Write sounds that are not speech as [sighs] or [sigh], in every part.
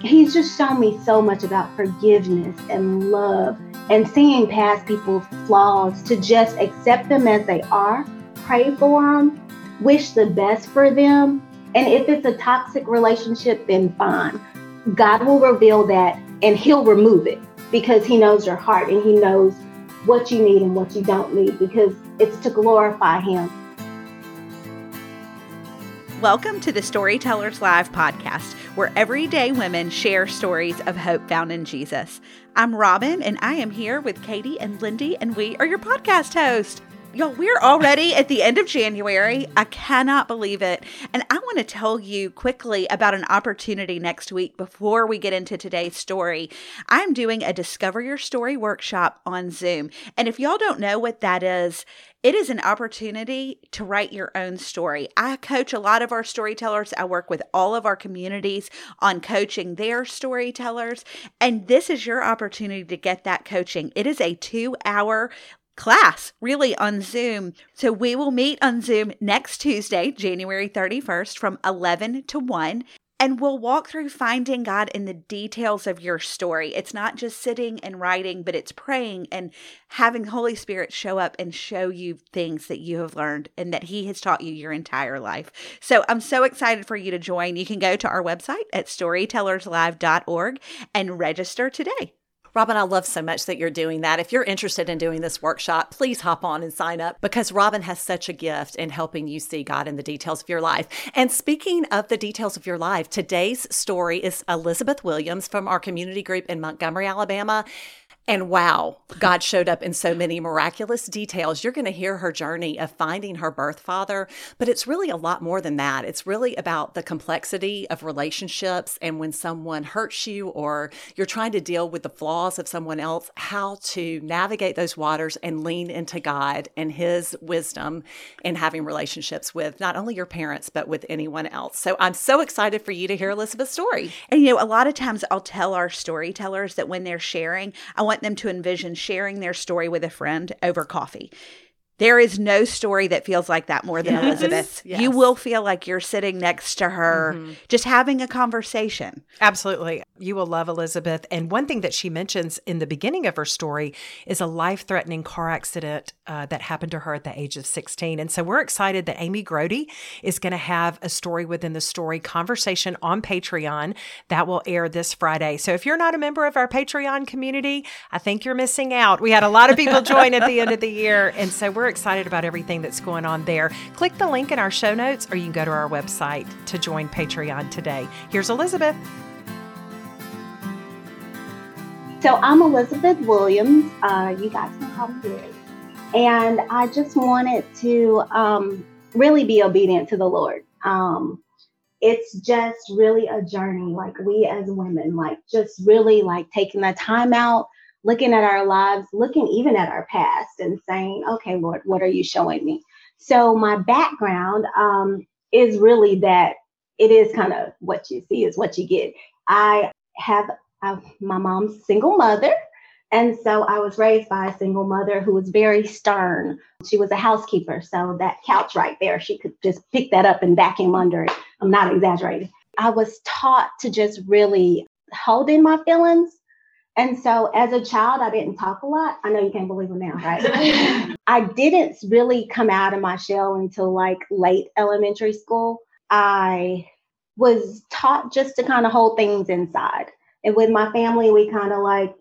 he's just shown me so much about forgiveness and love and seeing past people's flaws to just accept them as they are, pray for them, wish the best for them. And if it's a toxic relationship, then fine. God will reveal that and he'll remove it because he knows your heart and he knows what you need and what you don't need because it's to glorify him. Welcome to the Storytellers Live podcast, where everyday women share stories of hope found in Jesus. I'm Robin, and I am here with Katie and Lindy, and we are your podcast hosts. Y'all, we're already at the end of January. I cannot believe it. And I want to tell you quickly about an opportunity next week before we get into today's story. I'm doing a Discover Your Story workshop on Zoom. And if y'all don't know what that is, it is an opportunity to write your own story. I coach a lot of our storytellers. I work with all of our communities on coaching their storytellers. And this is your opportunity to get that coaching. It is a two hour class really on Zoom. So we will meet on Zoom next Tuesday, January 31st from 11 to 1. And we'll walk through finding God in the details of your story. It's not just sitting and writing, but it's praying and having Holy Spirit show up and show you things that you have learned and that He has taught you your entire life. So I'm so excited for you to join. You can go to our website at storytellerslive.org and register today. Robin, I love so much that you're doing that. If you're interested in doing this workshop, please hop on and sign up because Robin has such a gift in helping you see God in the details of your life. And speaking of the details of your life, today's story is Elizabeth Williams from our community group in Montgomery, Alabama. And wow, God showed up in so many miraculous details. You're going to hear her journey of finding her birth father, but it's really a lot more than that. It's really about the complexity of relationships and when someone hurts you or you're trying to deal with the flaws of someone else, how to navigate those waters and lean into God and His wisdom in having relationships with not only your parents, but with anyone else. So I'm so excited for you to hear Elizabeth's story. And you know, a lot of times I'll tell our storytellers that when they're sharing, I want them to envision sharing their story with a friend over coffee. There is no story that feels like that more than yes. Elizabeth. Yes. You will feel like you're sitting next to her, mm-hmm. just having a conversation. Absolutely. You will love Elizabeth. And one thing that she mentions in the beginning of her story is a life threatening car accident uh, that happened to her at the age of 16. And so we're excited that Amy Grody is going to have a story within the story conversation on Patreon that will air this Friday. So if you're not a member of our Patreon community, I think you're missing out. We had a lot of people join at the end of the year. And so we're excited about everything that's going on there. Click the link in our show notes, or you can go to our website to join Patreon today. Here's Elizabeth. So I'm Elizabeth Williams. Uh, you guys call me Liz. And I just wanted to um, really be obedient to the Lord. Um, it's just really a journey, like we as women, like just really like taking the time out looking at our lives, looking even at our past and saying, okay, Lord, what are you showing me? So my background um, is really that it is kind of what you see is what you get. I have uh, my mom's single mother. And so I was raised by a single mother who was very stern. She was a housekeeper. So that couch right there, she could just pick that up and vacuum under it. I'm not exaggerating. I was taught to just really hold in my feelings and so as a child, I didn't talk a lot. I know you can't believe it now, right? [laughs] I didn't really come out of my shell until like late elementary school. I was taught just to kind of hold things inside. And with my family, we kind of like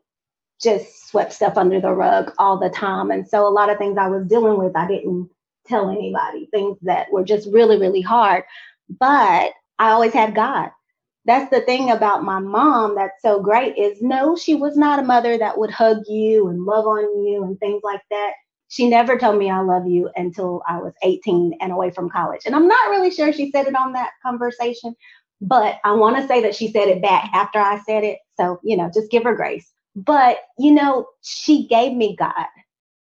just swept stuff under the rug all the time. And so a lot of things I was dealing with, I didn't tell anybody, things that were just really, really hard. But I always had God that's the thing about my mom that's so great is no, she was not a mother that would hug you and love on you and things like that. She never told me I love you until I was 18 and away from college. And I'm not really sure she said it on that conversation, but I want to say that she said it back after I said it. So, you know, just give her grace. But, you know, she gave me God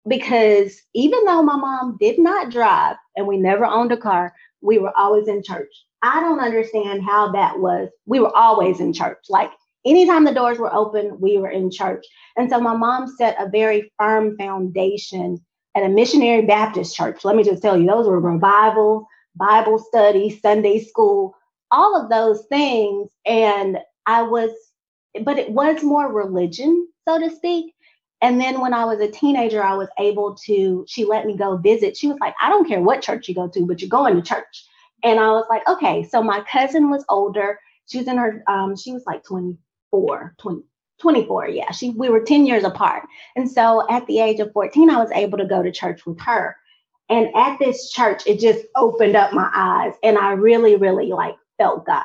because even though my mom did not drive and we never owned a car, we were always in church. I don't understand how that was. We were always in church. Like anytime the doors were open, we were in church. And so my mom set a very firm foundation at a missionary Baptist church. Let me just tell you, those were revival, Bible study, Sunday school, all of those things. And I was, but it was more religion, so to speak. And then when I was a teenager, I was able to, she let me go visit. She was like, I don't care what church you go to, but you're going to church. And I was like, okay. So my cousin was older. She was in her, um, she was like 24, 20, 24. Yeah. She, we were 10 years apart. And so at the age of 14, I was able to go to church with her. And at this church, it just opened up my eyes. And I really, really like felt God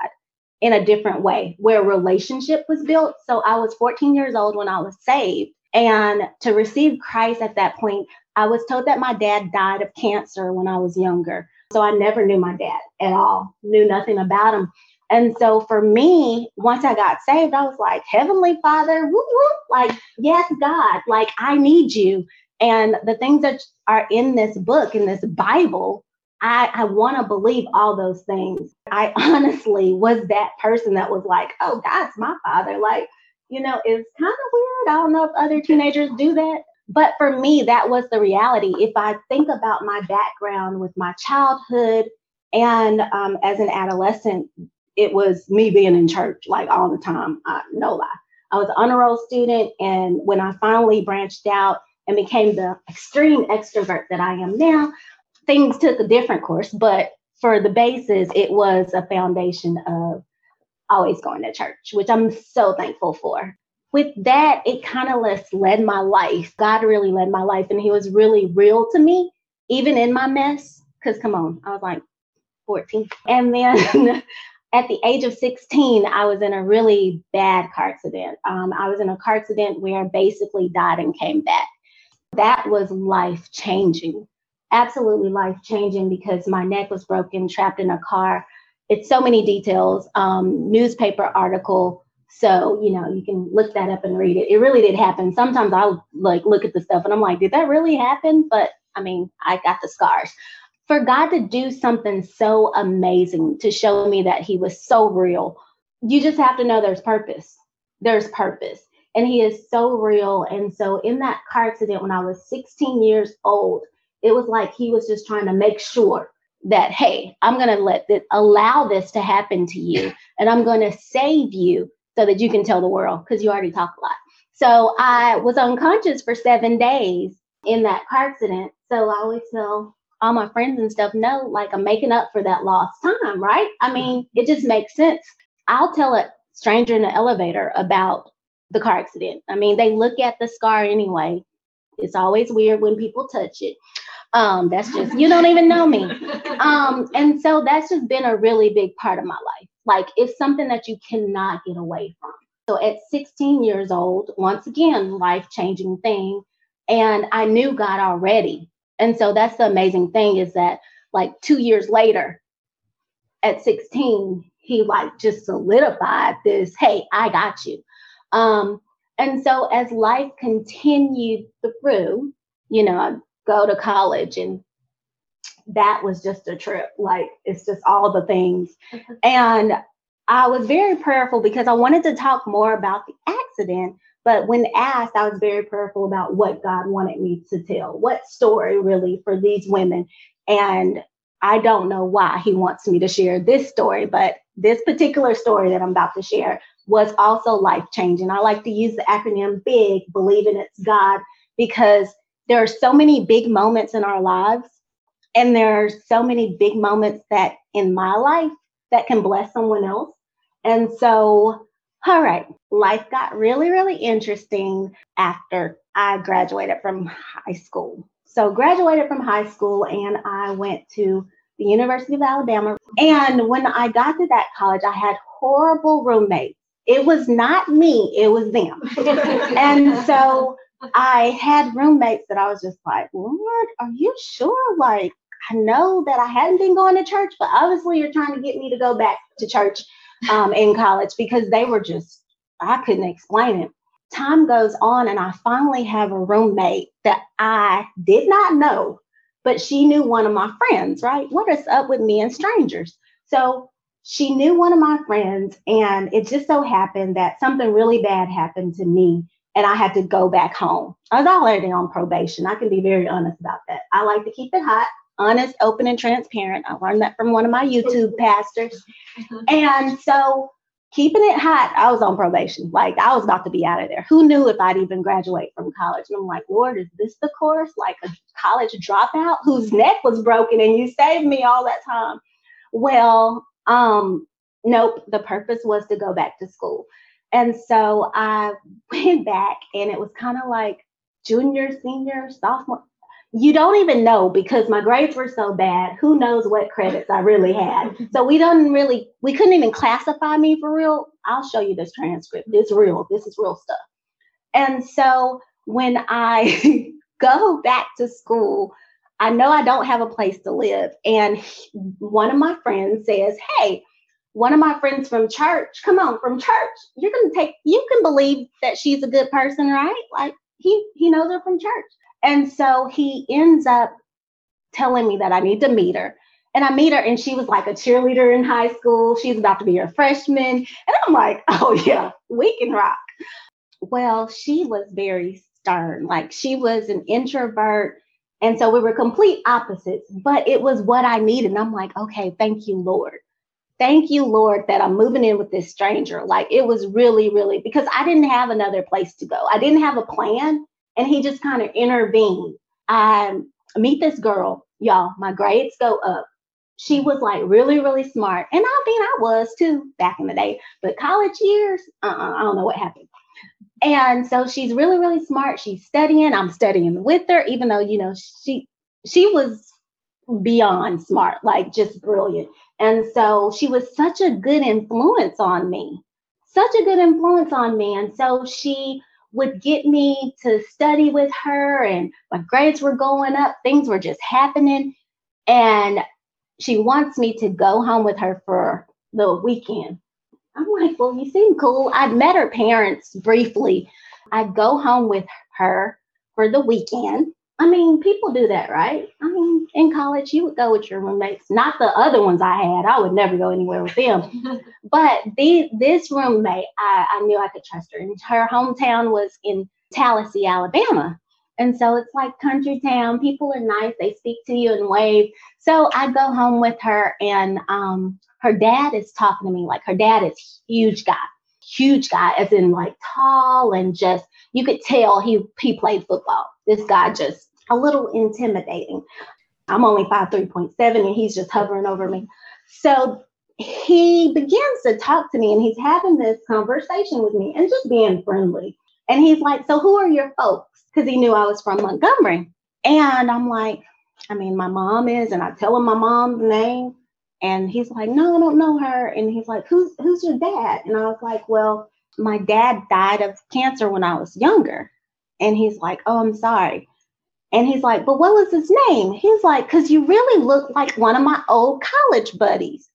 in a different way where relationship was built. So I was 14 years old when I was saved. And to receive Christ at that point, I was told that my dad died of cancer when I was younger. So I never knew my dad at all, knew nothing about him. And so for me, once I got saved, I was like, Heavenly Father, whoop, whoop, like, yes, God, like, I need you. And the things that are in this book, in this Bible, I, I want to believe all those things. I [laughs] honestly was that person that was like, oh, God's my father. Like, you know, it's kind of weird. I don't know if other teenagers do that. But for me, that was the reality. If I think about my background with my childhood and um, as an adolescent, it was me being in church like all the time. Uh, no lie. I was an honor roll student. And when I finally branched out and became the extreme extrovert that I am now, things took a different course. But for the basis, it was a foundation of always going to church, which I'm so thankful for. With that, it kind of led my life. God really led my life, and He was really real to me, even in my mess. Because come on, I was like 14. And then [laughs] at the age of 16, I was in a really bad car accident. Um, I was in a car accident where I basically died and came back. That was life changing, absolutely life changing because my neck was broken, trapped in a car. It's so many details, um, newspaper article. So, you know, you can look that up and read it. It really did happen. Sometimes I'll like look at the stuff and I'm like, did that really happen? But I mean, I got the scars for God to do something so amazing to show me that He was so real, you just have to know there's purpose. There's purpose. And He is so real. And so, in that car accident when I was 16 years old, it was like He was just trying to make sure that, hey, I'm going to let this, allow this to happen to you, and I'm going to save you so that you can tell the world because you already talk a lot. So, I was unconscious for seven days in that car accident. So, I always tell all my friends and stuff know like I'm making up for that lost time, right? I mean, it just makes sense. I'll tell a stranger in the elevator about the car accident. I mean, they look at the scar anyway. It's always weird when people touch it. Um, that's just you don't even know me. [laughs] Um, and so that's just been a really big part of my life. Like it's something that you cannot get away from. So at 16 years old, once again, life changing thing. And I knew God already. And so that's the amazing thing is that like two years later, at 16, he like just solidified this, hey, I got you. Um, and so as life continued through, you know, go to college and that was just a trip. Like it's just all the things. And I was very prayerful because I wanted to talk more about the accident but when asked, I was very prayerful about what God wanted me to tell, what story really for these women. And I don't know why he wants me to share this story, but this particular story that I'm about to share was also life changing. I like to use the acronym BIG, believing it's God, because there are so many big moments in our lives. And there are so many big moments that in my life that can bless someone else. And so all right, life got really, really interesting after I graduated from high school. So, graduated from high school and I went to the University of Alabama. And when I got to that college, I had horrible roommates. It was not me, it was them. [laughs] and so I had roommates that I was just like, Lord, are you sure? Like, I know that I hadn't been going to church, but obviously you're trying to get me to go back to church um, in college because they were just, I couldn't explain it. Time goes on, and I finally have a roommate that I did not know, but she knew one of my friends, right? What is up with me and strangers? So she knew one of my friends, and it just so happened that something really bad happened to me, and I had to go back home. I was already on probation. I can be very honest about that. I like to keep it hot honest, open, and transparent. I learned that from one of my YouTube pastors. And so keeping it hot. I was on probation. Like I was about to be out of there. Who knew if I'd even graduate from college? And I'm like, Lord, is this the course? Like a college dropout whose neck was broken and you saved me all that time. Well, um, nope, the purpose was to go back to school. And so I [laughs] went back and it was kind of like junior, senior, sophomore. You don't even know because my grades were so bad. Who knows what credits I really had? [laughs] So we don't really, we couldn't even classify me for real. I'll show you this transcript. It's real. This is real stuff. And so when I [laughs] go back to school, I know I don't have a place to live. And one of my friends says, Hey, one of my friends from church, come on, from church, you're to take, you can believe that she's a good person, right? Like he, he knows her from church. And so he ends up telling me that I need to meet her. And I meet her, and she was like a cheerleader in high school. She's about to be a freshman. And I'm like, [laughs] oh, yeah, we can rock. Well, she was very stern. Like she was an introvert. And so we were complete opposites, but it was what I needed. And I'm like, okay, thank you, Lord. Thank you, Lord, that I'm moving in with this stranger. Like it was really, really because I didn't have another place to go. I didn't have a plan. And he just kind of intervened. I meet this girl, y'all, my grades go up. She was like really, really smart. And I mean, I was too back in the day, but college years, uh-uh, I don't know what happened. And so she's really, really smart. She's studying. I'm studying with her, even though, you know, she she was beyond smart, like just brilliant. And so she was such a good influence on me, such a good influence on me. And so she would get me to study with her, and my grades were going up, things were just happening. And she wants me to go home with her for the weekend. I'm like, well, you seem cool. I'd met her parents briefly. I'd go home with her for the weekend. I mean, people do that, right? I mean, in college, you would go with your roommates, not the other ones I had. I would never go anywhere with them. [laughs] but the, this roommate, I, I knew I could trust her. And her hometown was in Tallassee, Alabama. And so it's like country town. People are nice. They speak to you and wave. So I go home with her, and um, her dad is talking to me like her dad is huge guy, huge guy, as in like tall and just you could tell he he played football. This guy just a little intimidating. I'm only five three point seven, and he's just hovering over me. So he begins to talk to me, and he's having this conversation with me and just being friendly. And he's like, "So who are your folks?" Because he knew I was from Montgomery, and I'm like, "I mean, my mom is," and I tell him my mom's name. And he's like, no, I don't know her. And he's like, who's who's your dad? And I was like, well, my dad died of cancer when I was younger. And he's like, oh, I'm sorry. And he's like, but what was his name? He's like, because you really look like one of my old college buddies.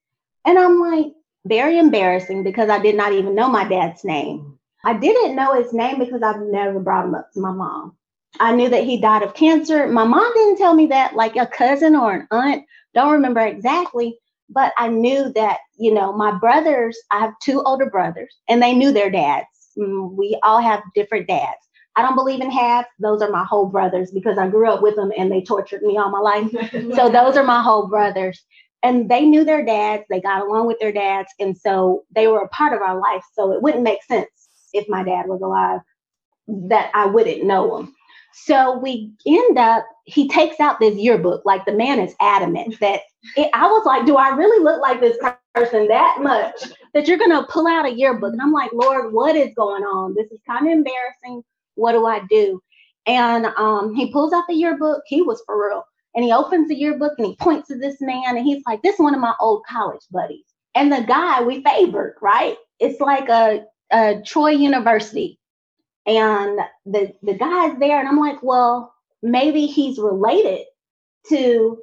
And I'm like, very embarrassing because I did not even know my dad's name. I didn't know his name because I've never brought him up to my mom. I knew that he died of cancer. My mom didn't tell me that, like a cousin or an aunt, don't remember exactly but I knew that, you know, my brothers, I have two older brothers, and they knew their dads. Mm, we all have different dads. I don't believe in halves. Those are my whole brothers because I grew up with them and they tortured me all my life. [laughs] so those are my whole brothers. And they knew their dads, they got along with their dads. And so they were a part of our life. So it wouldn't make sense if my dad was alive that I wouldn't know him. So we end up, he takes out this yearbook. Like the man is adamant that it, I was like, do I really look like this person that much that you're going to pull out a yearbook? And I'm like, Lord, what is going on? This is kind of embarrassing. What do I do? And um, he pulls out the yearbook. He was for real. And he opens the yearbook and he points to this man and he's like, this is one of my old college buddies. And the guy we favored, right? It's like a, a Troy University and the the guy's there and i'm like well maybe he's related to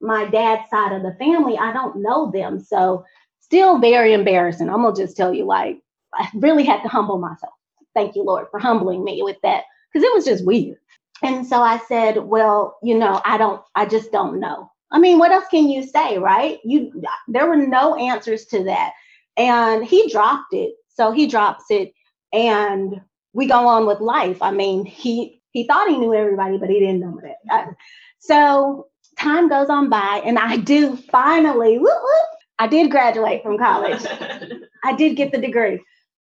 my dad's side of the family i don't know them so still very embarrassing i'm gonna just tell you like i really had to humble myself thank you lord for humbling me with that because it was just weird and so i said well you know i don't i just don't know i mean what else can you say right you there were no answers to that and he dropped it so he drops it and we go on with life. I mean, he he thought he knew everybody, but he didn't know that. Uh, so time goes on by, and I do finally, whoop, whoop, I did graduate from college. [laughs] I did get the degree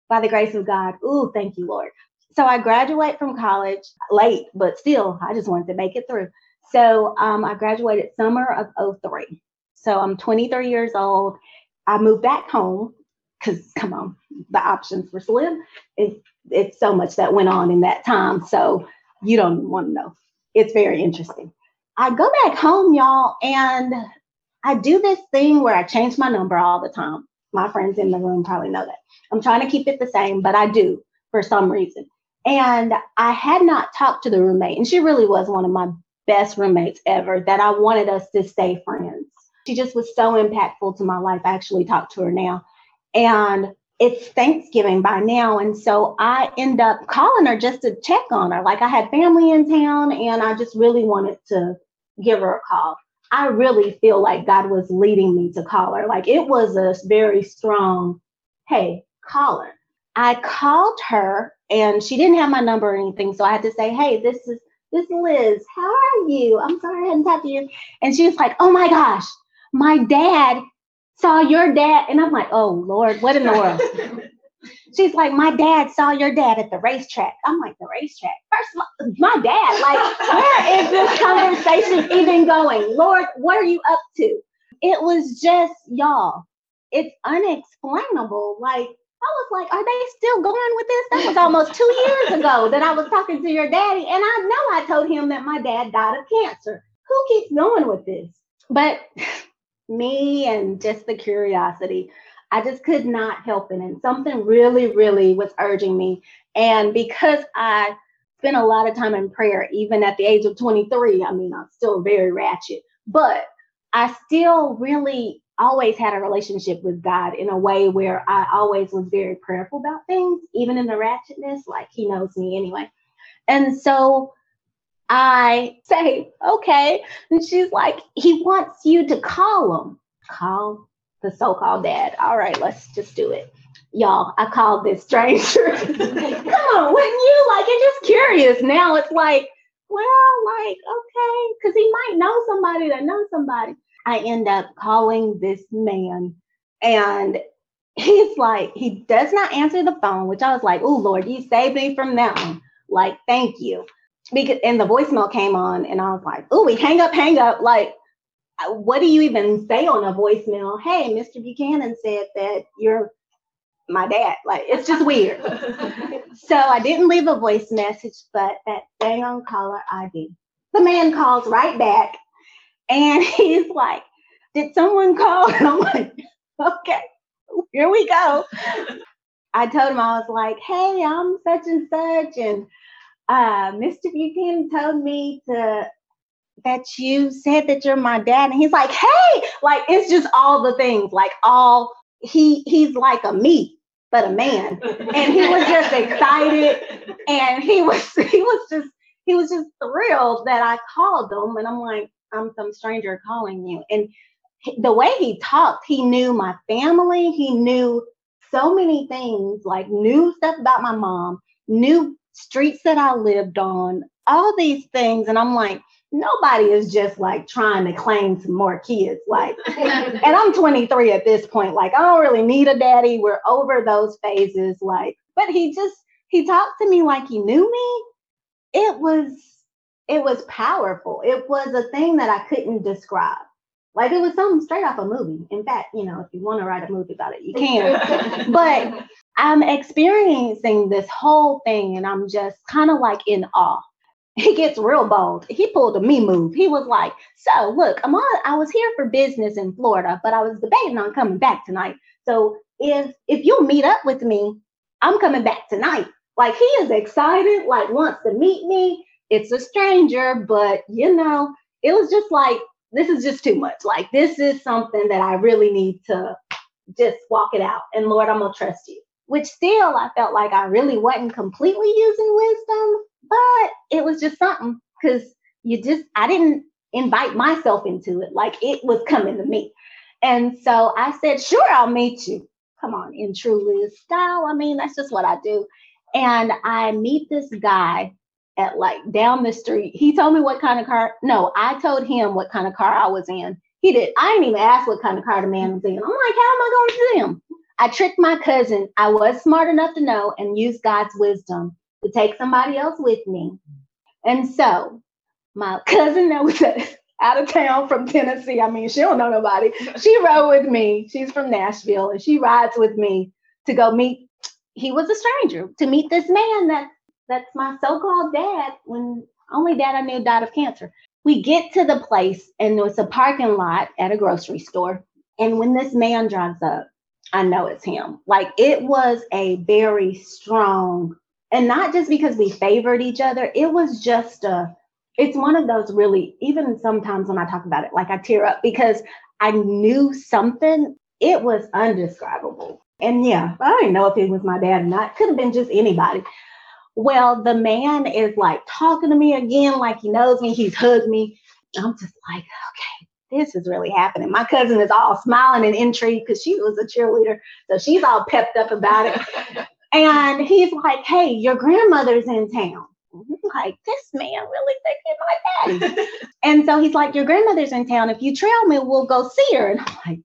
by the grace of God. Ooh, thank you, Lord. So I graduate from college late, but still, I just wanted to make it through. So um, I graduated summer of 03. So I'm 23 years old. I moved back home because, come on, the options were slim. It's, it's so much that went on in that time. So you don't want to know. It's very interesting. I go back home, y'all, and I do this thing where I change my number all the time. My friends in the room probably know that. I'm trying to keep it the same, but I do for some reason. And I had not talked to the roommate, and she really was one of my best roommates ever that I wanted us to stay friends. She just was so impactful to my life. I actually talked to her now. And it's Thanksgiving by now. And so I end up calling her just to check on her. Like I had family in town and I just really wanted to give her a call. I really feel like God was leading me to call her. Like it was a very strong, hey, call her. I called her and she didn't have my number or anything. So I had to say, hey, this is this is Liz. How are you? I'm sorry I hadn't talked to you. And she was like, oh my gosh, my dad saw your dad. And I'm like, oh Lord, what in the world? [laughs] She's like, my dad saw your dad at the racetrack. I'm like, the racetrack? First of all, my dad, like, where is this conversation even going? Lord, what are you up to? It was just, y'all, it's unexplainable. Like, I was like, are they still going with this? That was almost two years ago that I was talking to your daddy. And I know I told him that my dad died of cancer. Who keeps going with this? But [sighs] me and just the curiosity. I just could not help it. And something really, really was urging me. And because I spent a lot of time in prayer, even at the age of 23, I mean, I'm still very ratchet, but I still really always had a relationship with God in a way where I always was very prayerful about things, even in the ratchetness, like He knows me anyway. And so I say, okay. And she's like, he wants you to call him. Call the so called dad. All right, let's just do it. Y'all, I called this stranger. [laughs] Come on, wouldn't you? Like, it's just curious. Now it's like, well, like, okay, because he might know somebody that knows somebody. I end up calling this man, and he's like, he does not answer the phone, which I was like, oh, Lord, you saved me from that one. Like, thank you because and the voicemail came on and I was like, oh, we hang up, hang up. Like, what do you even say on a voicemail? Hey, Mr. Buchanan said that you're my dad. Like, it's just weird. [laughs] so I didn't leave a voice message, but that dang on caller ID. The man calls right back and [laughs] he's like, Did someone call? And [laughs] I'm like, Okay, here we go. I told him I was like, Hey, I'm such and such. And uh, Mr. Buchanan told me to that you said that you're my dad, and he's like, hey, like it's just all the things, like all he he's like a me, but a man, and he was just excited, and he was [laughs] he was just he was just thrilled that I called him, and I'm like, I'm some stranger calling you, and the way he talked, he knew my family, he knew so many things, like knew stuff about my mom, knew streets that I lived on, all these things. And I'm like, nobody is just like trying to claim some more kids. Like, [laughs] and I'm 23 at this point. Like, I don't really need a daddy. We're over those phases. Like, but he just, he talked to me like he knew me. It was, it was powerful. It was a thing that I couldn't describe. Like it was something straight off a movie. In fact, you know, if you want to write a movie about it, you can. [laughs] but I'm experiencing this whole thing and I'm just kind of like in awe. He gets real bold. He pulled a me move. He was like, So look, I'm on I was here for business in Florida, but I was debating on coming back tonight. So if if you'll meet up with me, I'm coming back tonight. Like he is excited, like wants to meet me. It's a stranger, but you know, it was just like this is just too much. Like, this is something that I really need to just walk it out. And Lord, I'm to trust you. Which still, I felt like I really wasn't completely using wisdom, but it was just something because you just, I didn't invite myself into it. Like, it was coming to me. And so I said, sure, I'll meet you. Come on, in true Liz style. I mean, that's just what I do. And I meet this guy at like down the street. He told me what kind of car. No, I told him what kind of car I was in. He did. I didn't even ask what kind of car the man was in. I'm like, how am I going to see him? I tricked my cousin. I was smart enough to know and use God's wisdom to take somebody else with me. And so my cousin that was [laughs] out of town from Tennessee. I mean, she don't know nobody. She rode with me. She's from Nashville and she rides with me to go meet. He was a stranger to meet this man that that's my so-called dad when only dad I knew died of cancer. We get to the place and it's a parking lot at a grocery store. And when this man drives up, I know it's him. Like it was a very strong, and not just because we favored each other, it was just a, it's one of those really, even sometimes when I talk about it, like I tear up because I knew something, it was undescribable. And yeah, I didn't know if it was my dad or not. Could have been just anybody. Well, the man is like talking to me again, like he knows me. He's hugged me. I'm just like, okay, this is really happening. My cousin is all smiling and intrigued because she was a cheerleader. So she's all pepped up about it. [laughs] and he's like, hey, your grandmother's in town. like, this man really thinking my daddy. [laughs] and so he's like, your grandmother's in town. If you trail me, we'll go see her. And I'm like,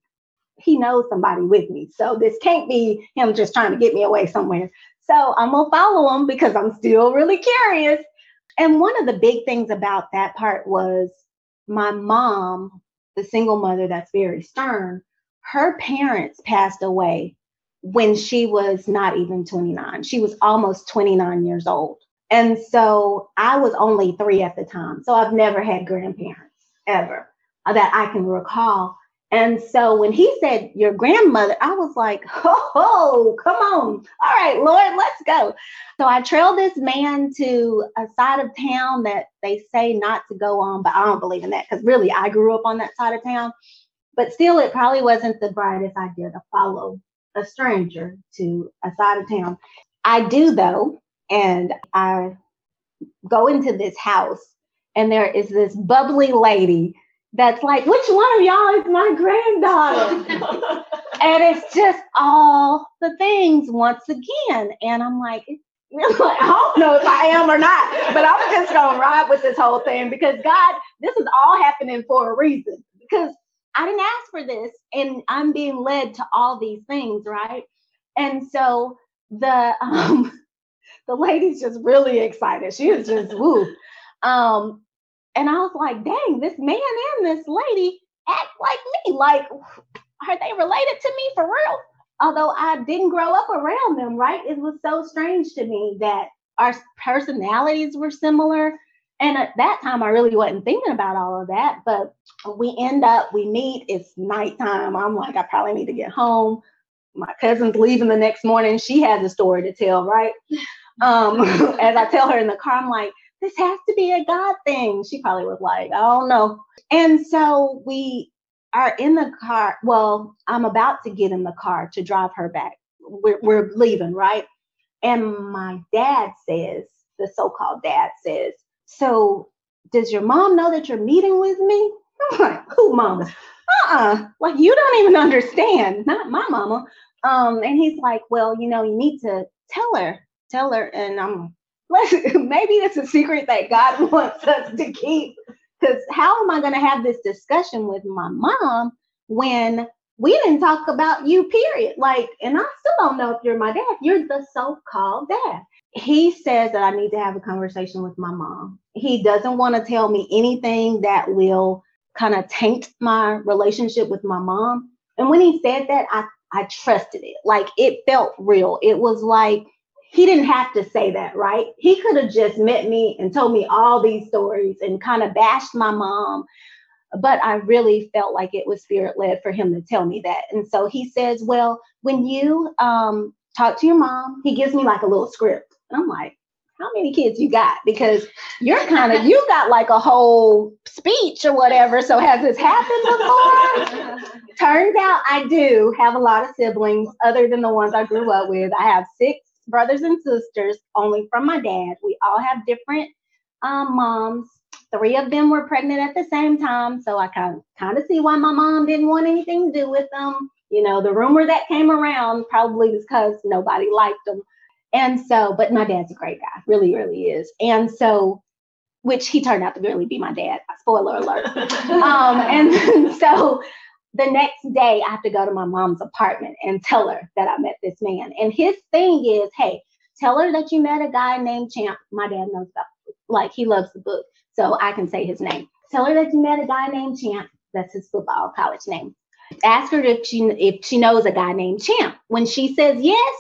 he knows somebody with me. So this can't be him just trying to get me away somewhere. So I'm going to follow him because I'm still really curious. And one of the big things about that part was my mom, the single mother that's very stern, her parents passed away when she was not even 29. She was almost 29 years old. And so I was only three at the time. So I've never had grandparents ever that I can recall. And so when he said your grandmother, I was like, oh, come on. All right, Lord, let's go. So I trailed this man to a side of town that they say not to go on, but I don't believe in that because really I grew up on that side of town. But still, it probably wasn't the brightest idea to follow a stranger to a side of town. I do though, and I go into this house, and there is this bubbly lady that's like, which one of y'all is my granddaughter? [laughs] and it's just all the things once again. And I'm like, [laughs] I don't know if I am or not, but I'm just gonna ride with this whole thing because God, this is all happening for a reason. Because I didn't ask for this, and I'm being led to all these things, right? And so the um [laughs] the lady's just really excited. She was just woo. Um, and I was like, dang, this man and this lady act like me. Like, are they related to me for real? Although I didn't grow up around them, right? It was so strange to me that our personalities were similar. And at that time, I really wasn't thinking about all of that. But we end up, we meet, it's nighttime. I'm like, I probably need to get home. My cousin's leaving the next morning. She has a story to tell, right? [laughs] Um, [laughs] as I tell her in the car, I'm like, this has to be a God thing. She probably was like, I don't know. And so we are in the car. Well, I'm about to get in the car to drive her back. We're, we're leaving, right? And my dad says, the so called dad says, So does your mom know that you're meeting with me? I'm like, Who, mama? Uh uh-uh. uh Like, you don't even understand. Not my mama. Um, and he's like, Well, you know, you need to tell her, tell her. And I'm like, [laughs] maybe it's a secret that God [laughs] wants us to keep. Because how am I going to have this discussion with my mom when we didn't talk about you, period? Like, and I still don't know if you're my dad. You're the so called dad. He says that I need to have a conversation with my mom. He doesn't want to tell me anything that will kind of taint my relationship with my mom. And when he said that, I, I trusted it. Like, it felt real. It was like, he didn't have to say that, right? He could have just met me and told me all these stories and kind of bashed my mom. But I really felt like it was spirit led for him to tell me that. And so he says, Well, when you um, talk to your mom, he gives me like a little script. And I'm like, How many kids you got? Because you're kind of, you got like a whole speech or whatever. So has this happened before? [laughs] Turns out I do have a lot of siblings other than the ones I grew up with. I have six brothers and sisters, only from my dad. We all have different um, moms. Three of them were pregnant at the same time, so I kind of kind of see why my mom didn't want anything to do with them. You know, the rumor that came around probably was because nobody liked them. And so, but my dad's a great guy, really, really is. And so which he turned out to really be my dad. Spoiler alert. [laughs] um, and [laughs] so the next day, I have to go to my mom's apartment and tell her that I met this man. And his thing is, hey, tell her that you met a guy named Champ. My dad knows about, like, he loves the book, so I can say his name. Tell her that you met a guy named Champ. That's his football college name. Ask her if she if she knows a guy named Champ. When she says yes,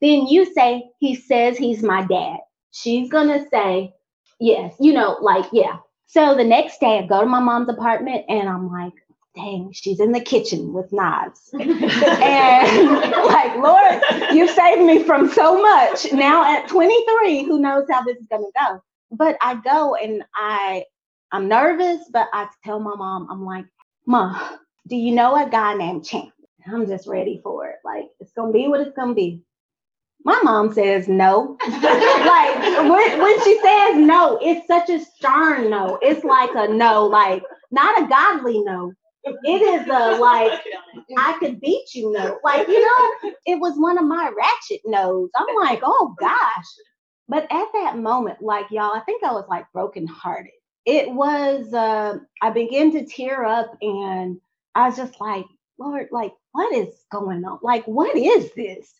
then you say he says he's my dad. She's gonna say yes. You know, like yeah. So the next day, I go to my mom's apartment and I'm like, dang, she's in the kitchen with knives. [laughs] and like, Lord, you saved me from so much. Now at 23, who knows how this is gonna go? But I go and I I'm nervous, but I tell my mom, I'm like, Mom, do you know a guy named Champ? I'm just ready for it. Like, it's gonna be what it's gonna be. My mom says no. like when, when she says no, it's such a stern no. It's like a no, like not a godly no. It is a like I could beat you no. Like, you know, it was one of my ratchet no's. I'm like, oh gosh. But at that moment, like y'all, I think I was like brokenhearted it was uh, I began to tear up and I was just like, Lord, like, what is going on? Like, what is this?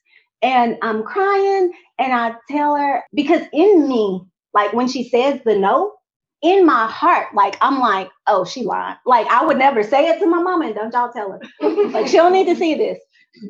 And I'm crying and I tell her because in me, like when she says the no, in my heart, like I'm like, oh, she lied. Like I would never say it to my mom, and don't y'all tell her. like she don't need to see this.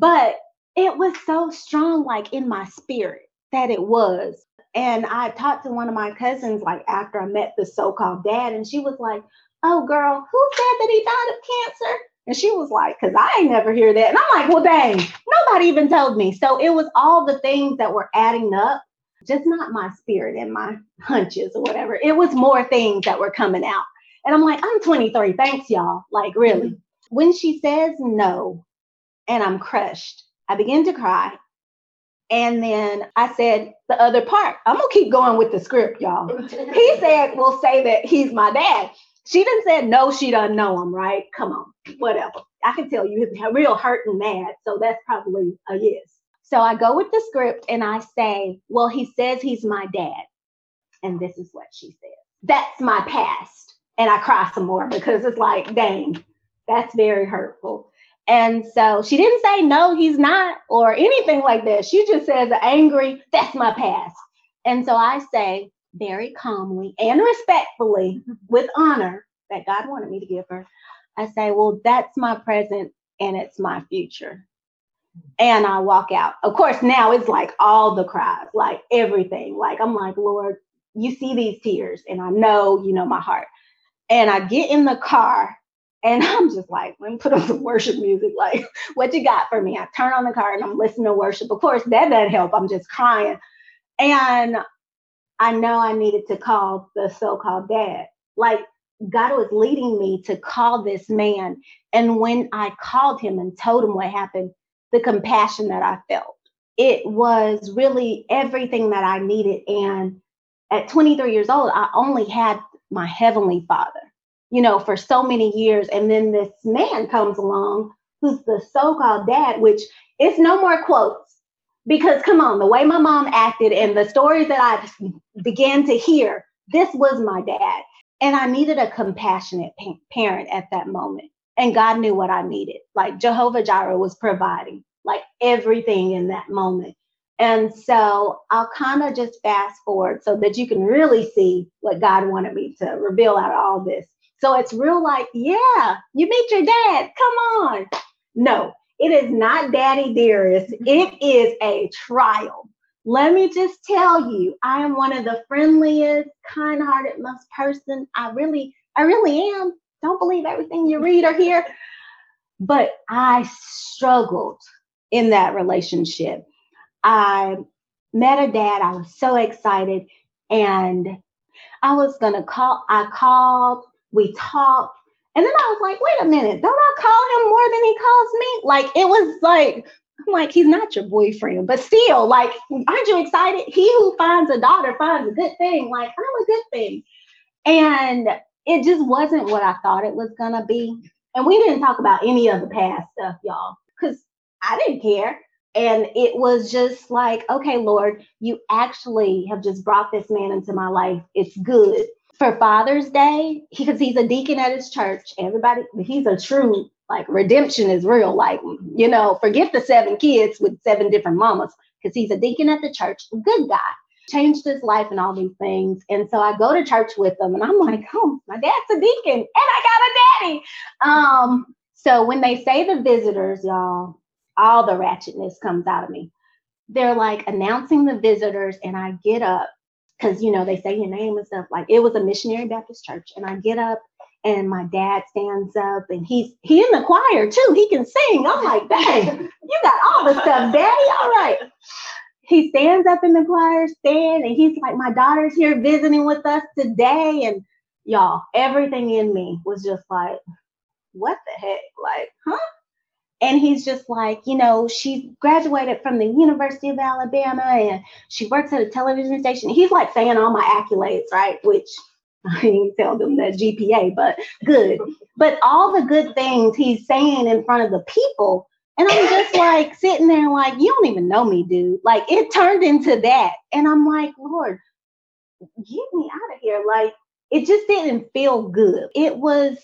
But it was so strong, like in my spirit, that it was. And I talked to one of my cousins like after I met the so-called dad, and she was like, "Oh, girl, who said that he died of cancer?" And she was like, "Cause I ain't never hear that." And I'm like, "Well, dang, nobody even told me." So it was all the things that were adding up, just not my spirit and my hunches or whatever. It was more things that were coming out. And I'm like, I'm 23. Thanks, y'all. Like, really. Mm-hmm. When she says no, and I'm crushed, I begin to cry and then I said the other part. I'm gonna keep going with the script, y'all. he said, "We'll say that he's my dad." She didn't say no. She doesn't know him, right? Come on, whatever. I can tell you he's [laughs] real hurt and mad, so that's probably a yes. So I go with the script and I say, "Well, he says he's my dad," and this is what she says. That's my past, and I cry some more because it's like, dang, that's very hurtful. And so she didn't say, no, he's not, or anything like that. She just says, angry, that's my past. And so I say, very calmly and respectfully, with honor that God wanted me to give her, I say, well, that's my present and it's my future. And I walk out. Of course, now it's like all the cries, like everything. Like, I'm like, Lord, you see these tears, and I know you know my heart. And I get in the car and [laughs] I'm just like, let me put on some worship music. Like, [laughs] what you got for me? I turn on the car and I'm listening to worship. Of course, that doesn't help. I'm just crying. And I know I needed to call the so called dad. Like, God was leading me to call this man. And when I called him and told him what happened, the compassion that I felt, it was really everything that I needed. And at 23 years old, I only had my heavenly father you know, for so many years. And then this man comes along who's the so called dad, which it's no more quotes. Because come on, the way my mom acted and the stories that I began to hear, this was my dad. And I needed a compassionate pa- parent at that moment. And God knew what I needed. Like Jehovah Jireh was providing like everything in that moment. And so I'll kind of just fast forward so that you can really see what God wanted me to reveal out of all this. So it's real like, yeah, you meet your dad. Come on. No, it is not daddy dearest. It is a trial. Let me just tell you, I am one of the friendliest, kind-hearted, most person. I really, I really am. Don't believe everything you read or hear. But I struggled in that relationship. I met a dad. I was so excited. And I was gonna call, I called we talked. And then I was like, wait a minute, don't I call him more than he calls me? Like it was like, I'm like, he's not your boyfriend, but still, like, aren't you excited? He who finds a daughter finds a good thing. Like, I'm a good thing. And it just wasn't what I thought it was gonna be. And we didn't talk about any of the past stuff, y'all, because I didn't care. And it was just like, okay, Lord, you actually have just brought this man into my life. It's good. For Father's Day, because he's a deacon at his church. Everybody, he's a true like redemption is real. Like, you know, forget the seven kids with seven different mamas, because he's a deacon at the church, good guy, changed his life and all these things. And so I go to church with him and I'm like, oh, my dad's a deacon and I got a daddy. Um, so when they say the visitors, y'all, all the ratchetness comes out of me. They're like announcing the visitors, and I get up because you know they say your name and stuff. Like it was a missionary Baptist church, and I get up and my dad stands up and he's he in the choir too. He can sing. I'm like, dang, you got all the stuff, daddy. All right. He stands up in the choir stand and he's like, My daughter's here visiting with us today. And y'all, everything in me was just like, what the heck? Like, huh? And he's just like, you know, she graduated from the University of Alabama and she works at a television station. He's like saying all my accolades, right? Which [laughs] I ain't tell them that GPA, but good. But all the good things he's saying in front of the people. And I'm just like sitting there, like, you don't even know me, dude. Like, it turned into that. And I'm like, Lord, get me out of here. Like, it just didn't feel good. It was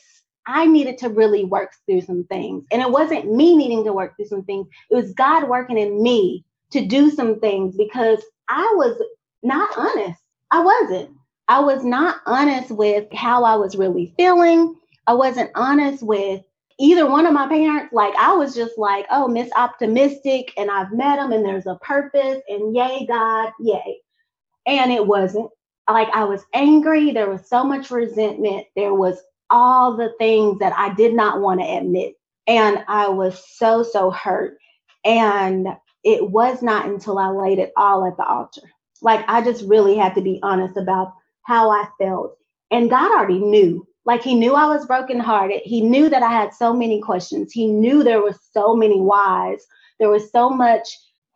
I needed to really work through some things. And it wasn't me needing to work through some things, it was God working in me to do some things because I was not honest. I wasn't. I was not honest with how I was really feeling. I wasn't honest with either one of my parents. Like, I was just like, oh, Miss Optimistic, and I've met him, and there's a purpose, and yay, God, yay. And it wasn't. Like, I was angry. There was so much resentment. There was all the things that I did not want to admit. And I was so, so hurt. And it was not until I laid it all at the altar. Like I just really had to be honest about how I felt. And God already knew. Like he knew I was brokenhearted. He knew that I had so many questions. He knew there was so many whys. There was so much,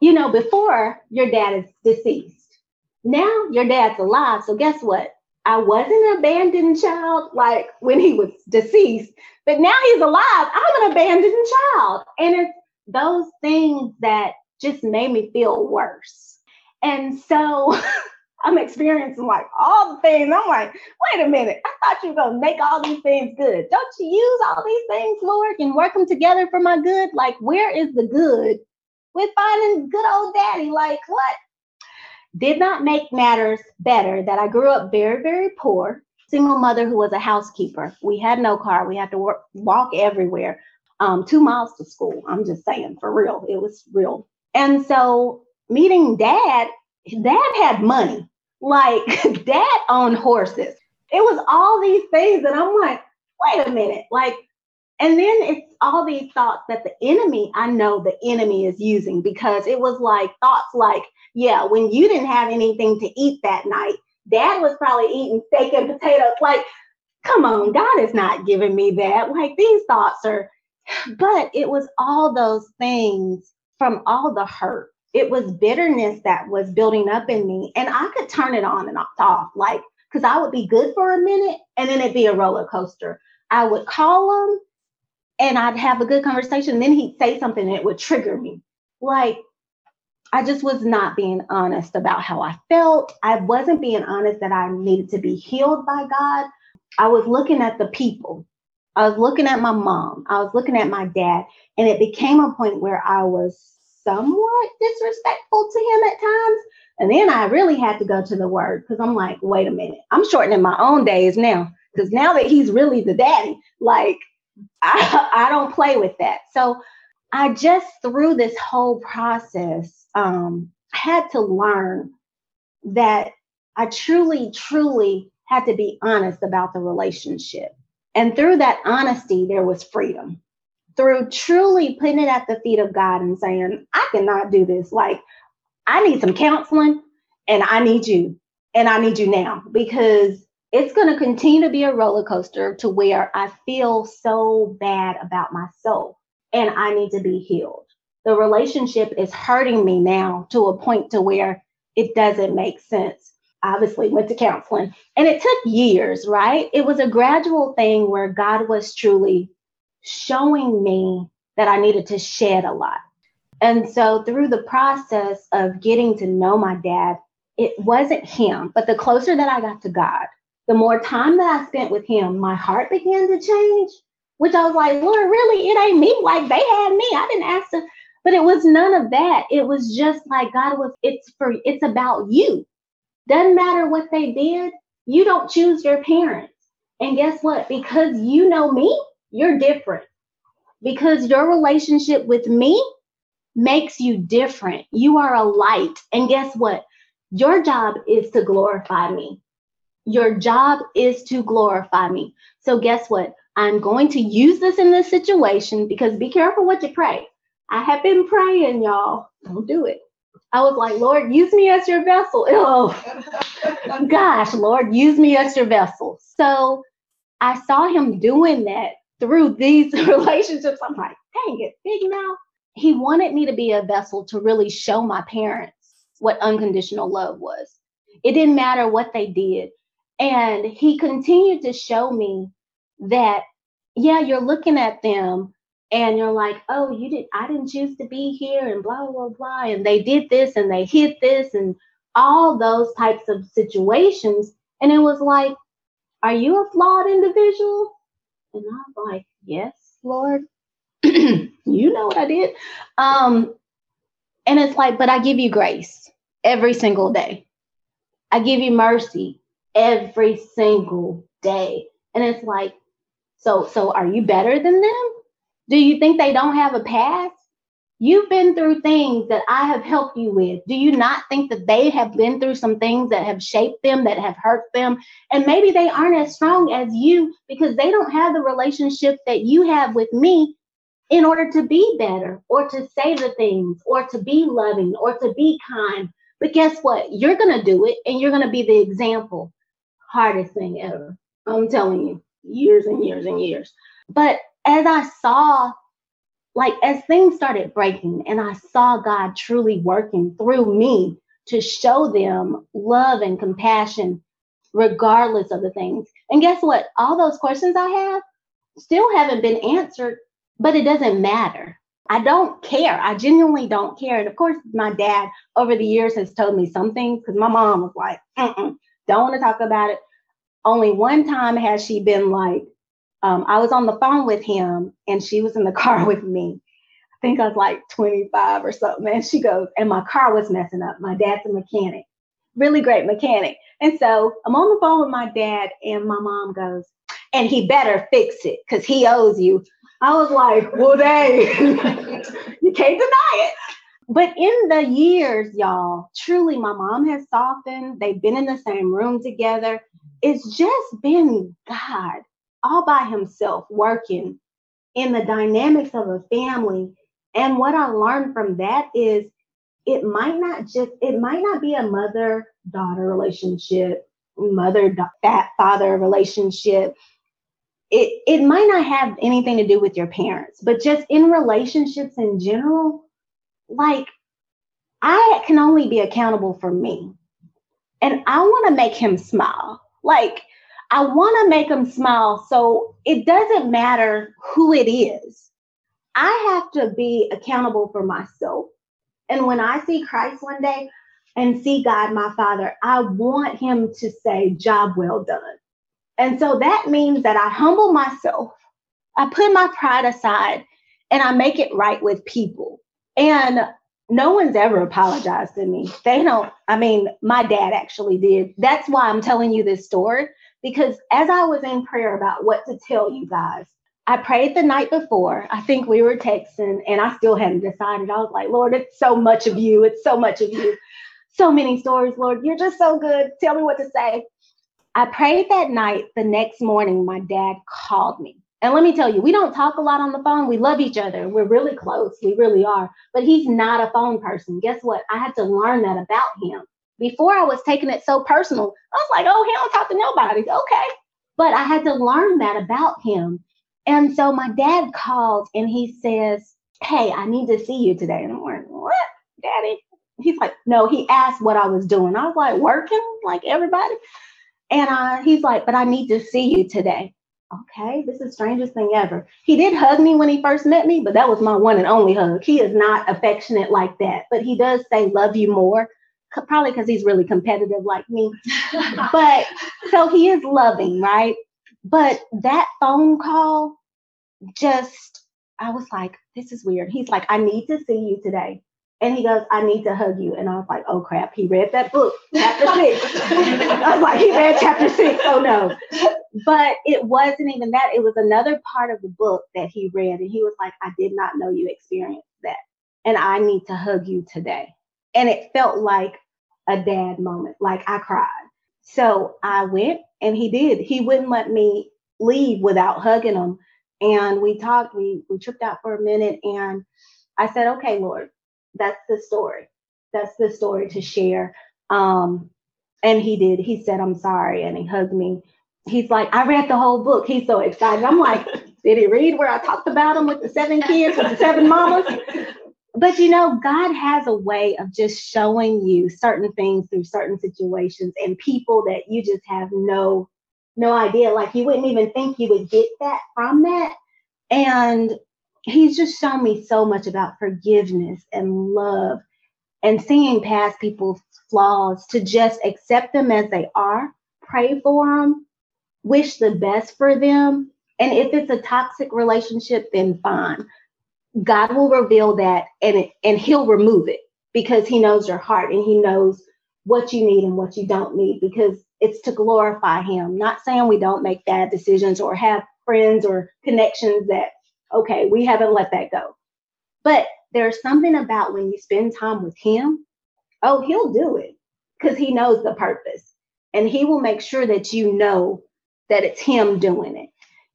you know, before your dad is deceased. Now your dad's alive. So guess what? I wasn't an abandoned child like when he was deceased, but now he's alive. I'm an abandoned child. And it's those things that just made me feel worse. And so [laughs] I'm experiencing like all the things. I'm like, wait a minute. I thought you were going to make all these things good. Don't you use all these things, Lord, and work them together for my good? Like, where is the good with finding good old daddy? Like, what? Did not make matters better that I grew up very, very poor, single mother who was a housekeeper. We had no car. We had to work, walk everywhere, um, two miles to school. I'm just saying, for real, it was real. And so meeting dad, dad had money. Like [laughs] dad owned horses. It was all these things that I'm like, wait a minute, like and then it's all these thoughts that the enemy, I know the enemy is using because it was like thoughts like, yeah, when you didn't have anything to eat that night, dad was probably eating steak and potatoes. Like, come on, God is not giving me that. Like, these thoughts are, but it was all those things from all the hurt. It was bitterness that was building up in me, and I could turn it on and off, like, because I would be good for a minute and then it'd be a roller coaster. I would call him and I'd have a good conversation. And Then he'd say something and it would trigger me. Like, I just was not being honest about how I felt. I wasn't being honest that I needed to be healed by God. I was looking at the people. I was looking at my mom. I was looking at my dad. And it became a point where I was somewhat disrespectful to him at times. And then I really had to go to the word because I'm like, wait a minute. I'm shortening my own days now because now that he's really the daddy, like I, [laughs] I don't play with that. So I just through this whole process um, had to learn that I truly, truly had to be honest about the relationship. And through that honesty, there was freedom. Through truly putting it at the feet of God and saying, I cannot do this. Like, I need some counseling and I need you. And I need you now because it's going to continue to be a roller coaster to where I feel so bad about myself and I need to be healed. The relationship is hurting me now to a point to where it doesn't make sense. Obviously, went to counseling and it took years, right? It was a gradual thing where God was truly showing me that I needed to shed a lot. And so, through the process of getting to know my dad, it wasn't him, but the closer that I got to God, the more time that I spent with him, my heart began to change, which I was like, Lord, really, it ain't me. Like they had me. I didn't ask to, but it was none of that. It was just like God was, it's for, it's about you. Doesn't matter what they did. You don't choose your parents. And guess what? Because you know me, you're different. Because your relationship with me makes you different. You are a light. And guess what? Your job is to glorify me. Your job is to glorify me. So, guess what? I'm going to use this in this situation because be careful what you pray. I have been praying, y'all. Don't do it. I was like, Lord, use me as your vessel. [laughs] Oh, gosh, Lord, use me as your vessel. So I saw him doing that through these [laughs] relationships. I'm like, dang it, big mouth. He wanted me to be a vessel to really show my parents what unconditional love was. It didn't matter what they did. And he continued to show me that, yeah, you're looking at them and you're like, oh, you did I didn't choose to be here and blah blah blah. And they did this and they hit this and all those types of situations. And it was like, are you a flawed individual? And I'm like, Yes, Lord. [clears throat] you know what I did. Um, and it's like, but I give you grace every single day. I give you mercy every single day. And it's like, so so are you better than them? Do you think they don't have a past? You've been through things that I have helped you with. Do you not think that they have been through some things that have shaped them, that have hurt them? And maybe they aren't as strong as you because they don't have the relationship that you have with me in order to be better or to say the things or to be loving or to be kind. But guess what? You're going to do it and you're going to be the example. Hardest thing ever. I'm telling you, years and years and years. But as I saw like as things started breaking and I saw God truly working through me to show them love and compassion, regardless of the things. And guess what? All those questions I have still haven't been answered, but it doesn't matter. I don't care. I genuinely don't care. And of course, my dad over the years has told me some things because my mom was like, don't want to talk about it. Only one time has she been like, um, I was on the phone with him and she was in the [laughs] car with me. I think I was like 25 or something. And she goes, and my car was messing up. My dad's a mechanic, really great mechanic. And so I'm on the phone with my dad, and my mom goes, and he better fix it because he owes you. I was like, well, dang, [laughs] you can't deny it. But in the years, y'all, truly, my mom has softened. They've been in the same room together. It's just been God all by himself working in the dynamics of a family. And what I learned from that is it might not just, it might not be a mother daughter relationship, mother father relationship. It, it might not have anything to do with your parents, but just in relationships in general, like I can only be accountable for me. And I want to make him smile. Like I want to make him smile. So it doesn't matter who it is. I have to be accountable for myself. And when I see Christ one day and see God, my Father, I want Him to say, Job well done. And so that means that I humble myself, I put my pride aside, and I make it right with people. And no one's ever apologized to me. They don't, I mean, my dad actually did. That's why I'm telling you this story because as I was in prayer about what to tell you guys, I prayed the night before. I think we were texting and I still hadn't decided. I was like, Lord, it's so much of you. It's so much of you. So many stories, Lord. You're just so good. Tell me what to say. I prayed that night. The next morning, my dad called me. And let me tell you, we don't talk a lot on the phone. We love each other. We're really close. We really are. But he's not a phone person. Guess what? I had to learn that about him. Before I was taking it so personal. I was like, oh, he don't talk to nobody. Okay. But I had to learn that about him. And so my dad called and he says, Hey, I need to see you today. And I'm like, What, daddy? He's like, No, he asked what I was doing. I was like, Working like everybody. And uh, he's like, But I need to see you today. Okay, this is the strangest thing ever. He did hug me when he first met me, but that was my one and only hug. He is not affectionate like that, but he does say, Love you more probably because he's really competitive like me. [laughs] but so he is loving, right? But that phone call just, I was like, this is weird. He's like, I need to see you today. And he goes, I need to hug you. And I was like, oh crap, he read that book, chapter six. [laughs] I was like, he read chapter six. Oh no. But it wasn't even that. It was another part of the book that he read. And he was like, I did not know you experienced that. And I need to hug you today. And it felt like a dad moment. Like I cried. So I went and he did. He wouldn't let me leave without hugging him. And we talked, we we tripped out for a minute and I said, okay, Lord, that's the story. That's the story to share. Um, and he did. He said, I'm sorry. And he hugged me. He's like, I read the whole book. He's so excited. I'm like, [laughs] did he read where I talked about him with the seven kids, with the seven mamas? But you know, God has a way of just showing you certain things through certain situations and people that you just have no no idea. Like you wouldn't even think you would get that from that. And he's just shown me so much about forgiveness and love and seeing past people's flaws to just accept them as they are, pray for them, wish the best for them. And if it's a toxic relationship, then fine. God will reveal that and it, and he'll remove it because he knows your heart and he knows what you need and what you don't need because it's to glorify him. Not saying we don't make bad decisions or have friends or connections that okay, we haven't let that go. But there's something about when you spend time with him, oh, he'll do it because he knows the purpose and he will make sure that you know that it's him doing it.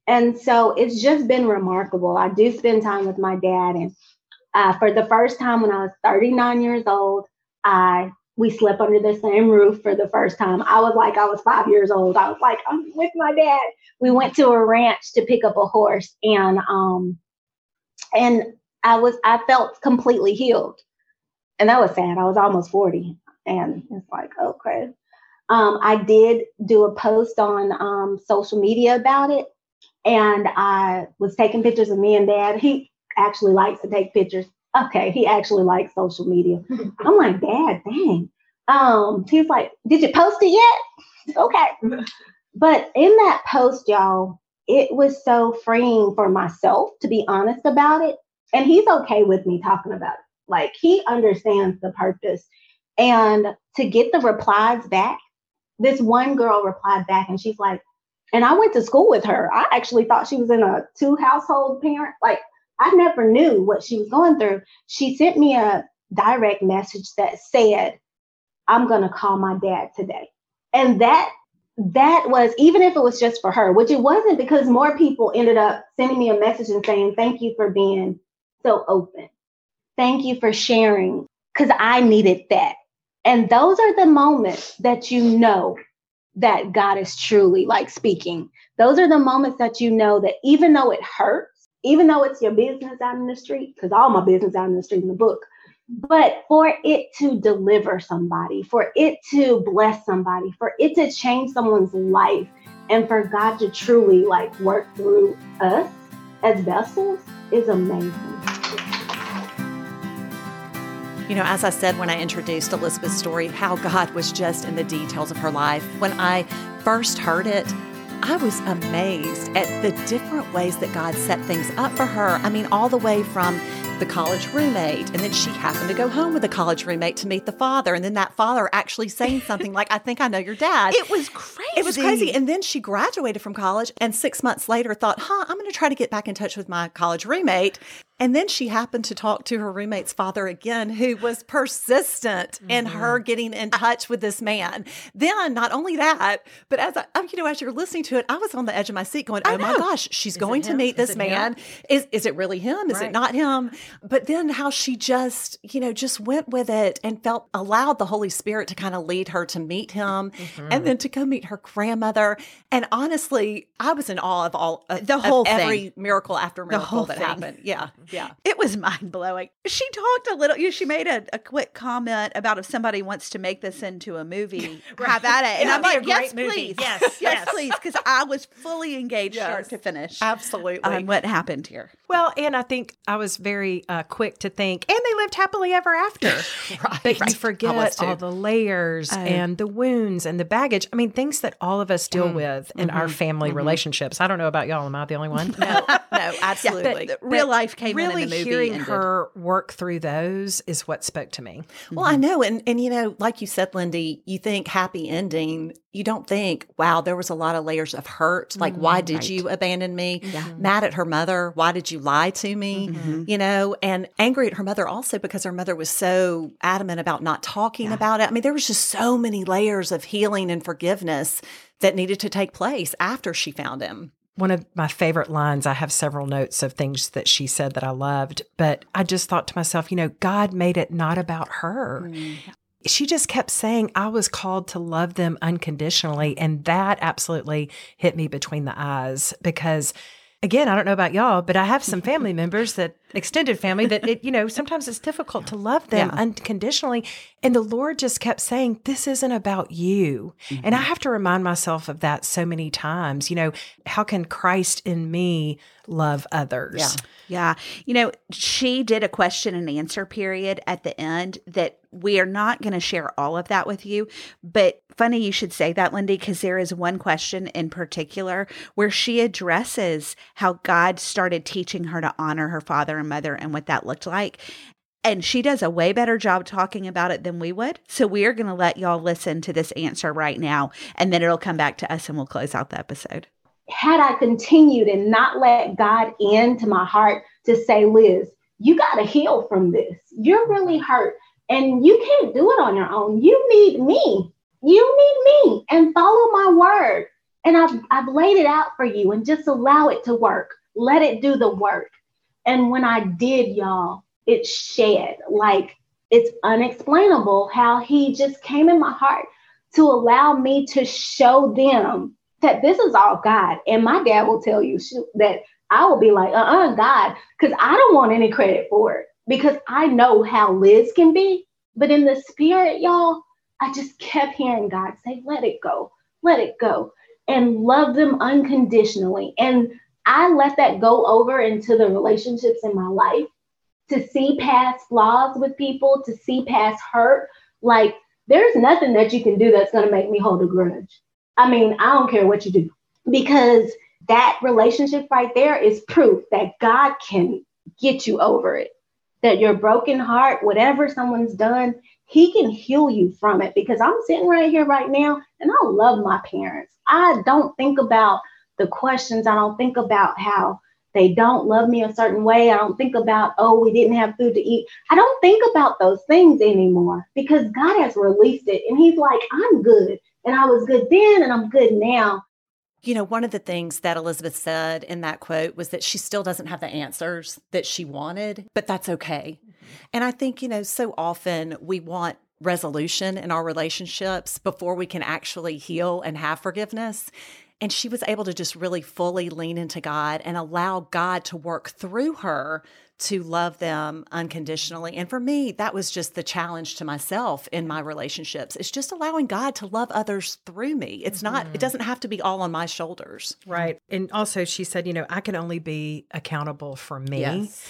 And so it's just been remarkable. I do spend time with my dad, and uh, for the first time when I was 39 years old, I we slept under the same roof for the first time. I was like, I was five years old. I was like, I'm with my dad. We went to a ranch to pick up a horse, and um, and I was I felt completely healed, and that was sad. I was almost 40, and it's like, okay. Um, I did do a post on um, social media about it, and I was taking pictures of me and Dad. He actually likes to take pictures okay, he actually likes social media. [laughs] I'm like, Dad, dang. Um, he's like, Did you post it yet? [laughs] okay. But in that post, y'all, it was so freeing for myself to be honest about it. And he's okay with me talking about it. Like he understands the purpose. And to get the replies back, this one girl replied back and she's like, and I went to school with her. I actually thought she was in a two household parent. Like I never knew what she was going through. She sent me a direct message that said, I'm going to call my dad today. And that that was even if it was just for her, which it wasn't because more people ended up sending me a message and saying, Thank you for being so open. Thank you for sharing because I needed that. And those are the moments that you know that God is truly like speaking. Those are the moments that you know that even though it hurts, even though it's your business out in the street, because all my business out in the street in the book, but for it to deliver somebody, for it to bless somebody, for it to change someone's life, and for God to truly like work through us as vessels is amazing. You know, as I said when I introduced Elizabeth's story, how God was just in the details of her life. When I first heard it, I was amazed at the different ways that God set things up for her. I mean, all the way from the college roommate, and then she happened to go home with a college roommate to meet the father, and then that father actually saying something like, I think I know your dad. It was crazy. It was crazy. And then she graduated from college, and six months later thought, huh, I'm going to try to get back in touch with my college roommate. And then she happened to talk to her roommate's father again, who was persistent mm-hmm. in her getting in touch with this man. Then, not only that, but as I, you know, as you're listening to it, I was on the edge of my seat going, "Oh my gosh, she's is going to meet this man. Him? Is is it really him? Is right. it not him?" But then, how she just, you know, just went with it and felt allowed the Holy Spirit to kind of lead her to meet him, mm-hmm. and then to go meet her grandmother. And honestly, I was in awe of all uh, the whole every miracle after miracle that thing. happened. Yeah. Yeah. It was [laughs] mind blowing. She talked a little, you know, she made a, a, quick comment about if somebody wants to make this into a movie, [laughs] right. have at it. And I'm like, yes, please. Yes, [laughs] yes, yes, please. Because I was fully engaged yes. start to finish. Absolutely. On what happened here. Well, and I think I was very uh, quick to think, and they lived happily ever after. right. But right. you forget all the layers Oh. and the wounds and the baggage. I mean, things that all of us deal mm. with in our mm-hmm. family mm-hmm. relationships. I don't know about y'all. Am I the only one? no, no, absolutely. The real life came really in the movie hearing ended. her work through those is what spoke to me. Well, I know. And, and, you know, like you said, Lindy, you think happy ending. You don't think, wow, there was a lot of layers of hurt. Like, why mm-hmm. did right. you abandon me? Mad at her mother. Why did you lie to me? Mm-hmm. You know, and angry at her mother also because her mother was so adamant about not talking about it. I mean, there was just so many layers of healing and forgiveness that needed to take place after she found him. One of my favorite lines, I have several notes of things that she said that I loved, but I just thought to myself, you know, God made it not about her. Mm-hmm. She just kept saying, I was called to love them unconditionally. And that absolutely hit me between the eyes because, again, I don't know about y'all, but I have some [laughs] family members that extended family that it, you know, sometimes it's difficult to love them Yeah. unconditionally. And the Lord just kept saying, This isn't about you. And I mm-hmm. have to remind myself of that so many times. You know, how can Christ in me love others? Yeah. Yeah. You know, she did a question and answer period at the end that we are not going to share all of that with you. But funny you should say that, Lindy, because there is one question in particular where she addresses how God started teaching her to honor her father and mother and what that looked like. And she does a way better job talking about it than we would. So we are going to let y'all listen to this answer right now, and then it'll come back to us and we'll close out the episode. had I continued and not let God into my heart to say, Liz, you got to heal from this. You're really hurt and you can't do it on your own. You need me. You need me and follow my word. And I've, I've laid it out for you and just allow it to work. Let it do the work. And when I did, y'all, it shed like it's unexplainable how he just came in my heart to allow me to show them that this is all God. And my dad will tell you that I will be like, uh uh God, because I don't want any credit for it because I know how Liz can be. But in the spirit, y'all, I just kept hearing God say, let it go, let it go, and love them unconditionally. And I let that go over into the relationships in my life to see past flaws with people, to see past hurt. Like, there's nothing that you can do that's going to make me hold a grudge. I mean, I don't care what you do because that relationship right there is proof that God can get you over it. That your broken heart, whatever someone's done, He can heal you from it. Because I'm sitting right here right now and I love my parents. I don't think about the questions, I don't think about how they don't love me a certain way. I don't think about, oh, we didn't have food to eat. I don't think about those things anymore because God has released it. And He's like, I'm good. And I was good then and I'm good now. You know, one of the things that Elizabeth said in that quote was that she still doesn't have the answers that she wanted, but that's okay. And I think, you know, so often we want resolution in our relationships before we can actually heal and have forgiveness. And she was able to just really fully lean into God and allow God to work through her to love them unconditionally. And for me, that was just the challenge to myself in my relationships. It's just allowing God to love others through me. It's not, it doesn't have to be all on my shoulders. Right. And also, she said, you know, I can only be accountable for me. [laughs]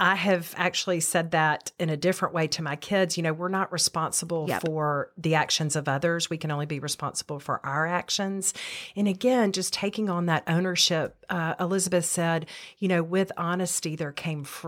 I have actually said that in a different way to my kids. You know, we're not responsible Yep. for the actions of others. We can only be responsible for our actions. And again, just taking on that ownership. Uh, Elizabeth said, you know, with honesty, there came freedom.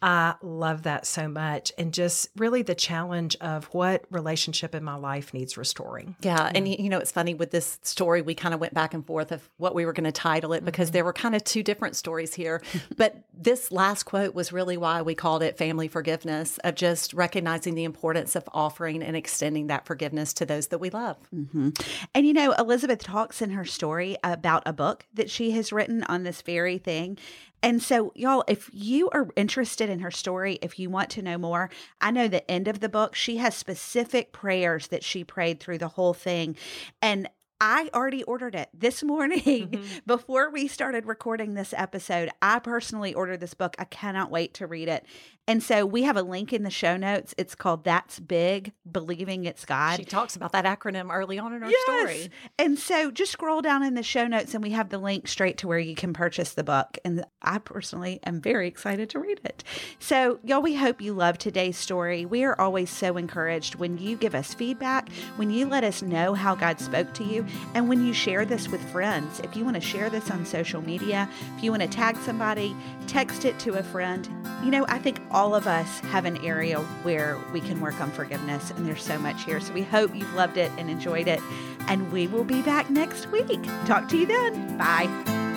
I love that so much. And just really the challenge of what relationship in my life needs restoring. Yeah. And, you know, it's funny with this story, we kind of went back and forth of what we were going to title it because there were kind of two different stories here. [laughs] but this last quote was really why we called it family forgiveness of just recognizing the importance of offering and extending that forgiveness to those that we love. hmm And you know, Elizabeth talks in her story about a book that she has written on this very thing. And so, y'all, if you are interested in her story, if you want to know more, I know the end of the book, she has specific prayers that she prayed through the whole thing. And I already ordered it this [laughs] morning mm-hmm. before we started recording this episode. I personally ordered this book. I cannot wait to read it. And so we have a link in the show notes. It's called That's Big Believing It's God. She talks about that acronym early on in her Yes. story. And so just scroll down in the show notes and we have the link straight to where you can purchase the book. And I personally am very excited to read it. So, y'all, we hope you love today's story. We are always so encouraged when you give us feedback, when you let us know how God spoke to you, and when you share this with friends. If you want to share this on social media, if you want to tag somebody, text it to a friend. You know, I think all of us have an area where we can work on forgiveness, and there's so much here. So we hope you've loved it and enjoyed it. And we will be back next week. Talk to you then. Bye.